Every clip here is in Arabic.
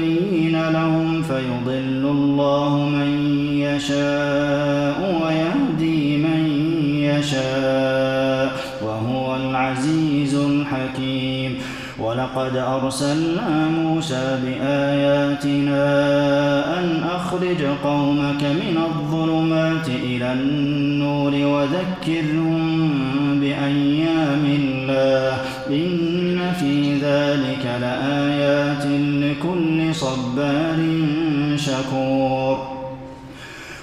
ليبين لهم فيضل الله من يشاء ويهدي من يشاء وهو العزيز الحكيم. ولقد أرسلنا موسى بآياتنا أن أخرج قومك من الظلمات إلى النور وذكرهم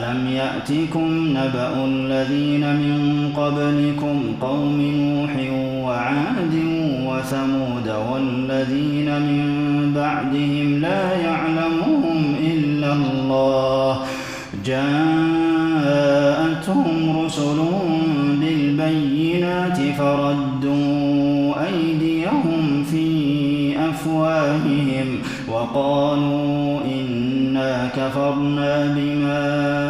ألم يأتكم نبأ الذين من قبلكم قوم نوح وعاد وثمود والذين من بعدهم لا يعلمهم إلا الله جاءتهم رسلهم بالبينات فردوا أيديهم في أفواههم وقالوا إنا كفرنا بما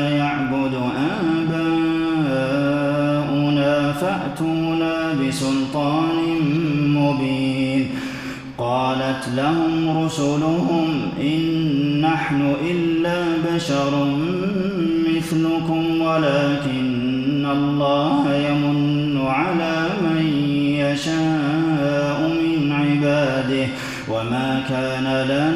يعبد آباؤنا فأتونا بسلطان مبين. قالت لهم رسلهم إن نحن إلا بشر مثلكم ولكن الله يمن على من يشاء من عباده. وما كان لنا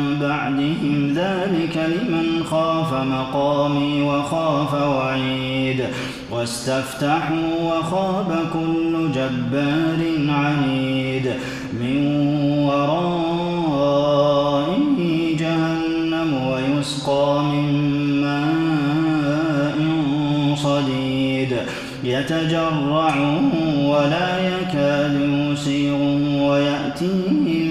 بعدهم ذلك لمن خاف مقامي وخاف وعيد واستفتحوا وخاب كل جبار عنيد من ورائه جهنم ويسقى من ماء صديد يتجرعه ولا يكاد يسيغه ويأتيه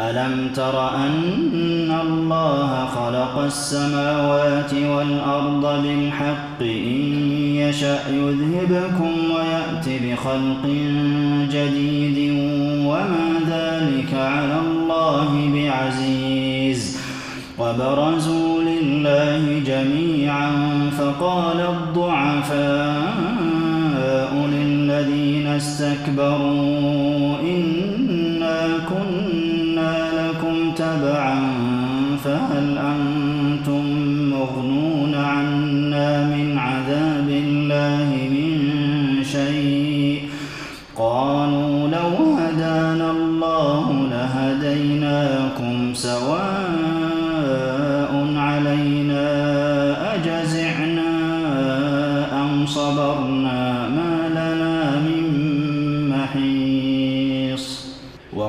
ألم تر أن الله خلق السماوات والأرض بالحق؟ إن يشأ يذهبكم ويأت بخلق جديد. وما ذلك على الله بعزيز. وبرزوا لله جميعا. فقال الضعفاء للذين استكبروا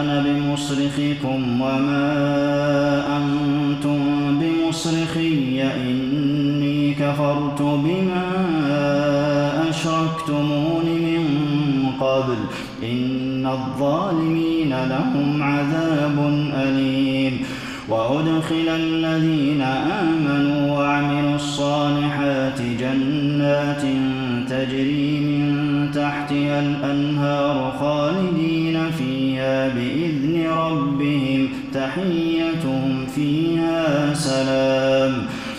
أنا بمصرخكم وما أنتم بمصرخي إني كفرت بما أشركتمون من قبل. إن الظالمين لهم عذاب أليم. وأدخل الذين آمنوا وعملوا الصالحات جنات تجري من تحتها الأنهار خالدين تحيتهم فيها سلام.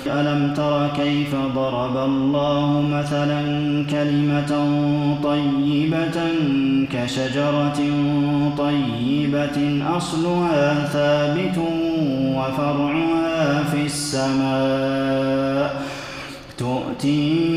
ألم تر كيف ضرب الله مثلا كلمة طيبة كشجرة طيبة أصلها ثابت وفرعها في السماء. تؤتي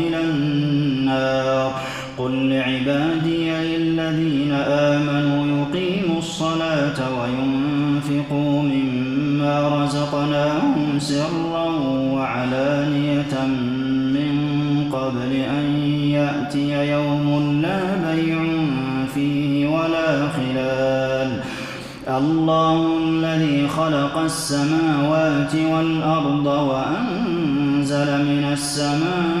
قل لعبادي الذين آمنوا يقيموا الصلاة وينفقوا مما رزقناهم سرا وعلانية من قبل أن يأتي يوم لا بيع فيه ولا خلال. الله الذي خلق السماوات والأرض وأنزل من السماء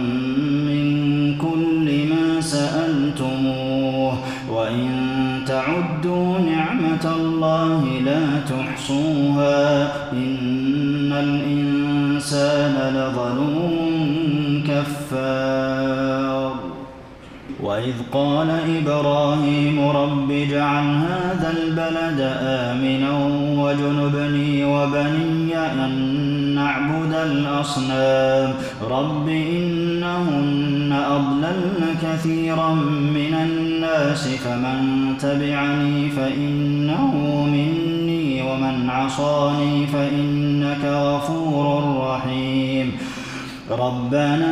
الله لا تحصوها إن الإنسان لظلوم كفار وإذ قال إبراهيم رب اجعل هذا البلد آمنا واجنبني وبني أن نعبد الأصنام. رب إنهن أضللن كثيرا من الناس فمن تبعني فإنه مني ومن عصاني فإنك غفور رحيم. ربنا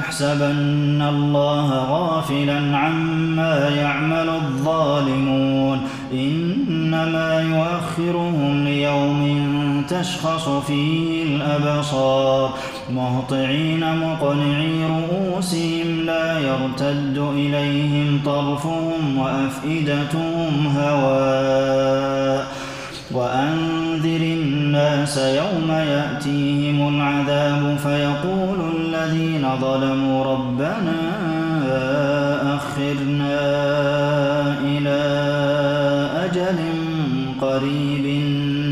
تحسبن الله غافلا عما يعمل الظالمون. إنما يؤخرهم ليوم تشخص فيه الأبصار. مهطعين مقنعي رؤوسهم لا يرتد إليهم طرفهم وأفئدتهم هواء. وأنذر الناس يوم يأتيهم العذاب فيقول الذين ظلموا ربنا أخرنا إلى أجل قريب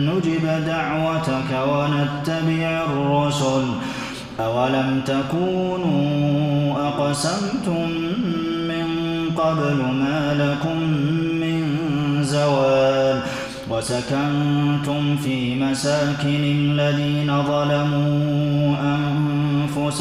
نجب دعوتك ونتبع الرسل. أولم تكونوا أقسمتم من قبل ما لكم من زوال وسكنتم في مساكن الذين ظلموا